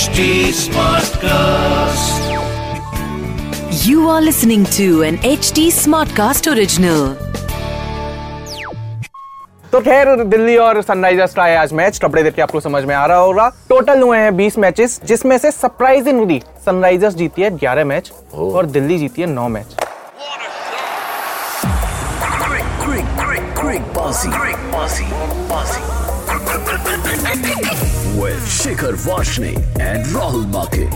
HD Smartcast. You are listening to an HD Smartcast original. तो खैर दिल्ली और Sunrisers का है आज मैच कपड़े देख के आपको समझ में आ रहा होगा टोटल हुए हैं 20 मैचेस जिसमें से सरप्राइजिंगली सनराइजर्स जीती है 11 मैच oh. और दिल्ली जीती है 9 match Greek, Greek, Greek Bossy. Greek Bossy. Bossy. With Shikhar Vashne and Rahul Make.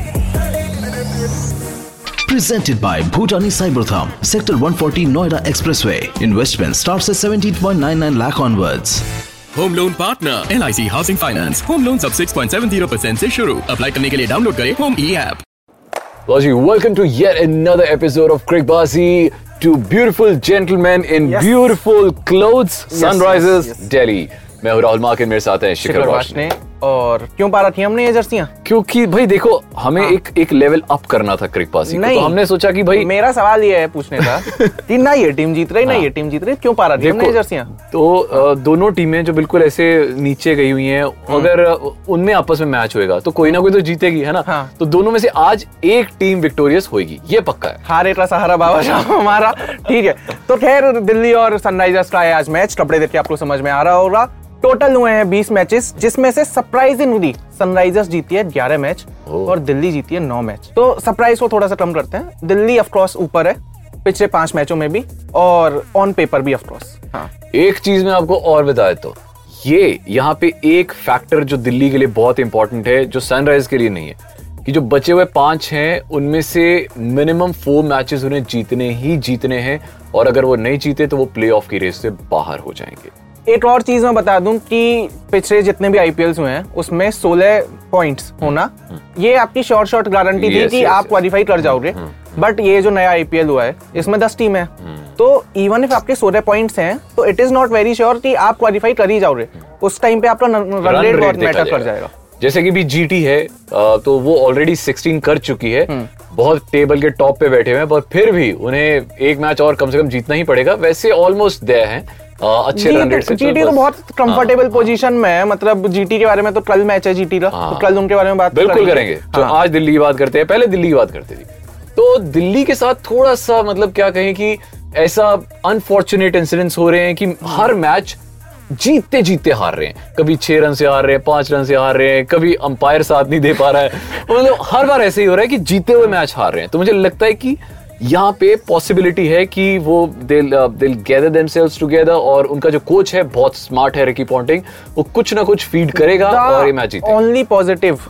Presented by Bhutani Cybertham, Sector 140 Noida Expressway. Investment starts at 17.99 lakh onwards. Home loan partner L I C housing finance home loan सब 6.70% से शुरू apply करने के लिए download करें home e app Bazi, welcome to yet another episode of Crick Bazi. Two beautiful gentlemen in Yes. beautiful clothes. Sunrises, yes, yes. Delhi. मैं हूँ राहुल मार्किन मेरे साथ हैं शिखर शिखर वाशने वाशने और क्यों पा रखी हमने ये जर्सियाँ क्योंकि भाई देखो हमें एक एक लेवल अप करना था क्रिक बाजी हाँ। नहीं। तो हमने सोचा कि भाई मेरा सवाल ये है पूछने का कि ना ये टीम जीत रही ना हाँ। ये टीम जीत रही क्यों पा रखी हमने ये जर्सियाँ तो दोनों टीमें जो बिल्कुल ऐसे नीचे गई हुई हैं अगर अ, उनमें आपस में मैच होएगा तो कोई ना कोई तो जीतेगी है ना हाँ। तो दोनों में से आज एक टीम विक्टोरियस होगी ये पक्का है हारे का सहारा बाबा शाह हमारा ठीक है तो खैर दिल्ली और सनराइजर्स का है आज मैच कपड़े देख के आपको समझ में आ रहा होगा टोटल हुए हैं 20 मैचेस जिसमें से सरप्राइजिंगली सनराइजर्स जीती है 11 मैच और दिल्ली जीती है 9 मैच तो सरप्राइज़ को थोड़ा सा कम करते हैं। दिल्ली ऑफ़ कोर्स ऊपर है पिछले पाँच मैचों में भी और ऑन पेपर भी ऑफकोर्स हाँ। एक चीज़ मैं आपको और बता देता हूँ। ये यहाँ पे एक फैक्टर जो दिल्ली के लिए बहुत इंपॉर्टेंट है जो सनराइज के लिए नहीं है कि जो बचे हुए पाँच हैं उनमें से मिनिमम फोर मैचेस उन्हें जीतने ही जीतने हैं और अगर वो नहीं जीते तो वो प्ले की रेस से बाहर हो जाएँगे। एक और चीज़ मैं बता दूँ कि पिछले जितने भी आईपीएल हुए हैं उसमें 16 पॉइंट्स होना ये आपकी शॉर्ट शॉर्ट गारंटी थी कि आप क्वालिफाई कर जाओगे। बट ये जो नया आईपीएल हुआ है इसमें 10 टीम है। तो इवन इफ़ आपके 16 पॉइंट्स हैं तो it is not very sure कि आप क्वालिफाई कर ही जाओगे। उस टाइम पे आपका रन रेट बहुत मैटर कर जाएगा। जैसे कि भी जीटी है तो वो ऑलरेडी 16 कर चुकी है। हम्म। बहुत टेबल के टॉप पे बैठे हुए हैं पर फिर भी उन्हें एक मैच और कम से कम जीतना ही पड़ेगा। वैसे ऑलमोस्ट दे हैं। अच्छे रन रेट से जीटी तो तो बहुत कंफर्टेबल पोजीशन में है मतलब जीटी के बारे में तो कल मैच है जीटी का तो कल उनके बारे में बात बिल्कुल करेंगे। तो हाँ। आज दिल्ली की बात करते हैं। पहले दिल्ली की बात करते थे तो दिल्ली के साथ थोड़ा सा मतलब क्या कहें कि ऐसा अनफॉर्चुनेट इंसिडेंट्स हो रहे हैं कि हर मैच जीतते जीतते हार रहे हैं। कभी छह रन से हार रहे हैं पाँच रन से हार रहे हैं कभी अंपायर साथ नहीं दे पा रहा है। मतलब हर बार ऐसे ही हो रहा है कि जीते हुए मैच हार रहे हैं। तो मुझे लगता है कि यहाँ पे पॉसिबिलिटी है कि वो दिल दिल गैदर देमसेल्व्स टुगेदर और उनका जो कोच है बहुत स्मार्ट है रिकी पॉन्टिंग वो कुछ ना कुछ फ़ीड करेगा और ये मैच जीते only positive.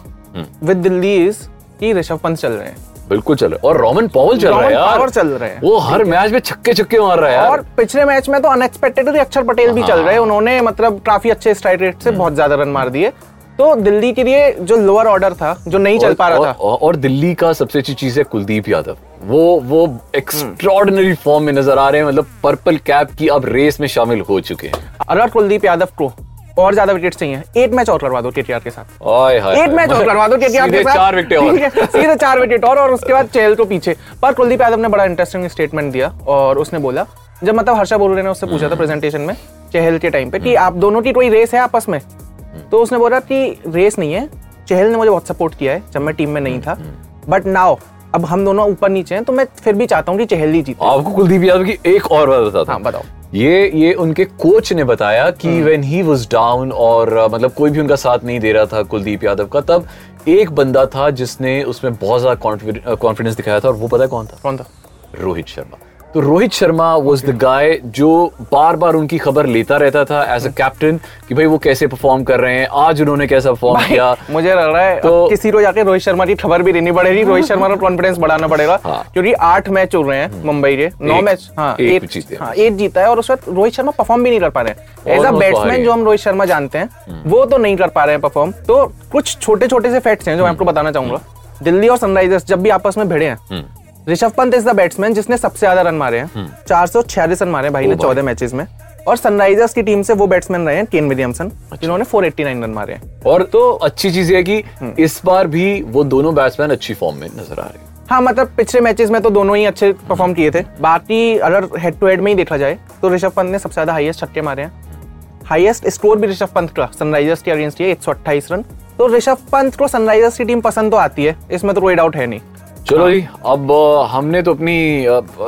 With Delhi is कि ऋषभ पंत चल रहे हैं। बिल्कुल चल रहा है। और रोमन पॉवल चल रहा है यार। चल रहे हैं। वो हर मैच में छक्के छक्के मार रहा है यार। और पिछले मैच में तो अनएक्सपेक्टेडली अक्षर पटेल भी चल रहे हैं। उन्होंने मतलब काफ़ी अच्छे स्ट्राइक रेट से बहुत ज़्यादा रन मार दिए। तो दिल्ली के लिए जो लोअर ऑर्डर था जो नहीं चल पा रहा और, था। और, और दिल्ली का सबसे अच्छी चीज़ है कुलदीप यादव। वो वो एक्स्ट्रॉर्डिनरी फॉर्म में नज़र आ रहे हैं मतलब पर्पल कैप की अब रेस में शामिल हो चुके हैं। अगर कुलदीप यादव को और ज़्यादा विकेट चाहिए एक मैच और करवा दो केटीआर के साथ। ओए हाय एक मैच और करवा दो केटीआर के साथ। चार विकेट और। सीधे चार विकेट और और उसके बाद चहल को पीछे। पर कुलदीप यादव ने बड़ा इंटरेस्टिंग स्टेटमेंट दिया और उसने बोला जब मतलब हर्षा बोल ने उससे पूछा था प्रेजेंटेशन में चहल के टाइम पे कि आप दोनों की कोई रेस है आपस में? तो उसने बोला कि रेस नहीं है। चहल ने मुझे बहुत सपोर्ट किया है जब मैं टीम में नहीं था। बट नाउ अब हम दोनों ऊपर नीचे हैं तो मैं फिर भी चाहता हूँ कि चहल ही जीते। आपको कुलदीप यादव की एक और बात बताता हाँ। बताओ। ये ये उनके कोच ने बताया कि व्हेन ही वाज डाउन और मतलब कोई भी उनका साथ नहीं दे रहा था कुलदीप यादव का तब एक बंदा था जिसने उसमें बहुत ज़्यादा कॉन्फिडेंस दिखाया था और वो पता है कौन था? कौन था? रोहित शर्मा। तो Rohit Sharma was the guy जो बार बार उनकी खबर लेता रहता था एज अ कैप्टन कि भाई वो कैसे परफॉर्म कर रहे हैं आज उन्होंने कैसा परफॉर्म किया। मुझे लग रहा है तो- किसी रोज आके रोहित शर्मा की खबर भी लेनी पड़ेगी रोहित शर्मा का कॉन्फिडेंस बढ़ाना पड़ेगा हाँ। क्योंकि आठ मैच हो रहे हैं मुंबई के नौ मैच हाँ एक एक जीते हैं। एक जीता है और उस वक्त रोहित शर्मा परफॉर्म भी नहीं कर पा रहे हैं। एज अ बैट्समैन जो हम रोहित शर्मा जानते हैं वो तो नहीं कर पा रहे हैं परफॉर्म तो कुछ छोटे छोटे से फैक्ट्स हैं जो मैं आपको बताना चाहूँगा। दिल्ली और सनराइजर्स जब भी आपस में भिड़े हैं Rishabh Pant is the batsman जिसने सबसे ज़्यादा रन मारे हैं। चार सौ छियालीस रन मारे हैं भाई ने चौदह मैचेस में। और सनराइजर्स की टीम से वो बैट्समैन रहे हैं केन विलियमसन जिन्होंने 489 रन मारे हैं। और तो अच्छी चीज़ ये है कि इस बार भी वो दोनों बैट्समैन अच्छी फॉर्म में नज़र आ रहे हैं। हाँ मतलब पिछले मैचेस में तो दोनों ही अच्छे परफॉर्म किए थे। बाकी अगर हेड टू हेड में ही देखा जाए तो ऋषभ पंत ने सबसे ज़्यादा हाईएस्ट छक्के मारे हैं। हाईएस्ट स्कोर भी ऋषभ पंत का सनराइजर्स के अगेंस्ट ये एक रन। तो ऋषभ पंत को सनराइजर्स की टीम पसंद तो आती है इसमें तो कोई डाउट है नहीं। चलो जी अब हमने तो अपनी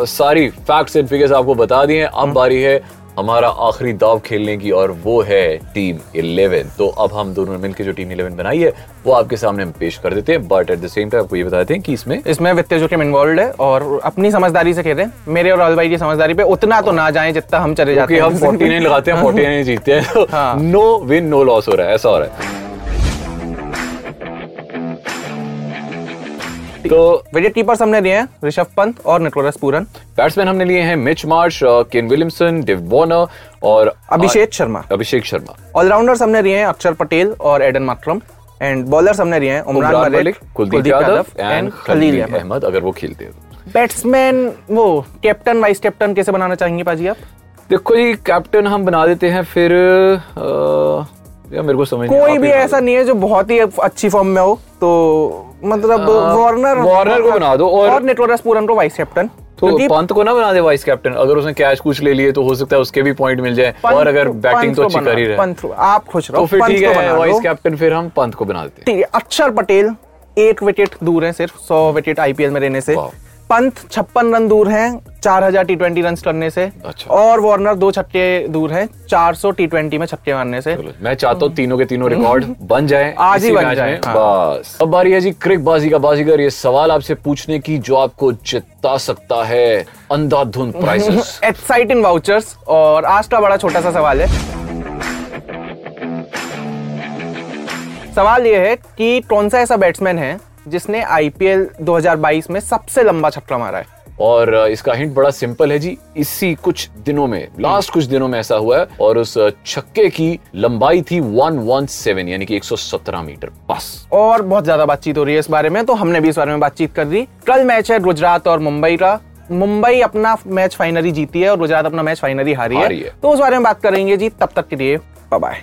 सारी फैक्ट्स एंड फिगर्स आपको बता दिए हैं। अब बारी है हमारा आखिरी दाव खेलने की और वो है टीम 11 तो अब हम दोनों ने मिलकर जो टीम 11 बनाई है वो आपके सामने हम पेश कर देते हैं। But at the same time आपको ये बताते हैं कि इसमें इसमें वित्तीय जोखिम इन्वॉल्व है और अपनी समझदारी से खेलें। मेरे और राहुल भाई की समझदारी पे उतना तो ना जाए जितना हम चले जाते हैं। हम 49 लगाते हैं 49 जीतते हैं। हाँ। नो विन नो लॉस हो रहा है ऐसा हो रहा है। तो विकेट कीपर्स हमने लिए हैं ऋषभ पंत और निकोलस पूरन। बैट्समैन हमने लिए हैं Mitch Marsh Kane Williamson Dave Warner और अभिषेक शर्मा। अभिषेक शर्मा। ऑलराउंडर्स हमने लिए हैं अक्षर पटेल और एडन माक्रम एंड बॉलर्स हमने लिए हैं उमरान मलिक कुलदीप यादव एंड खलील अहमद अगर वो खेलते हैं। बैट्समैन वो कैप्टन वाइस कैप्टन कैसे बनाना चाहेंगे पाजी आप? देखो जी कैप्टन हम बना देते हैं फिर अ, यार मेरे को समझ कोई भी ऐसा नहीं है जो बहुत ही अच्छी फॉर्म में हो तो मतलब वार्नर वार्नर को बना दो और- और निकोलस पूरन को वाइस कैप्टन तो पंत को ना बना दे वाइस कैप्टन अगर उसने कैच कुछ ले लिए तो हो सकता है उसके भी पॉइंट मिल जाए। और अगर बैटिंग तो अच्छी कर ही रहे। पंत आप खुश रहो तो फिर पंत ठीक को है वाइस कैप्टन फिर हम पंत को बना देते हैं। अक्षर पटेल एक विकेट दूर है सिर्फ़ सौ विकेट आईपीएल में रहने से। पंत छप्पन रन दूर हैं चार हज़ार टी ट्वेंटी रन करने से। अच्छा। और वार्नर दो छक्के दूर हैं चार सौ टी ट्वेंटी में छक्के मारने से। मैं चाहता हूँ तीनों के तीनों रिकॉर्ड बन जाए आज ही बन जाए, हाँ। बस। अब बारी है जी क्रिक बाजी का। बाजीगर ये सवाल आपसे पूछने की जो आपको जिता सकता है अंधाधुंध प्राइसेस एक्साइटिंग वाउचर्स और आज का बड़ा छोटा सा सवाल है। सवाल यह है कि कौन सा ऐसा बैट्समैन है जिसने आईपीएल 2022 में सबसे लंबा छक्का मारा है। और इसका हिंट बड़ा सिंपल है जी इसी कुछ दिनों में लास्ट कुछ दिनों में ऐसा हुआ है और उस छक्के की लंबाई थी 117 यानी कि 117 मीटर बस। और बहुत ज़्यादा बातचीत हो रही है इस बारे में तो हमने भी इस बारे में बातचीत कर दी। कल मैच है गुजरात और मुंबई का। मुंबई अपना मैच फाइनली जीती है और गुजरात अपना मैच फाइनली हारी हारी है। है। तो उस बारे में बात करेंगे जी तब तक के लिए bye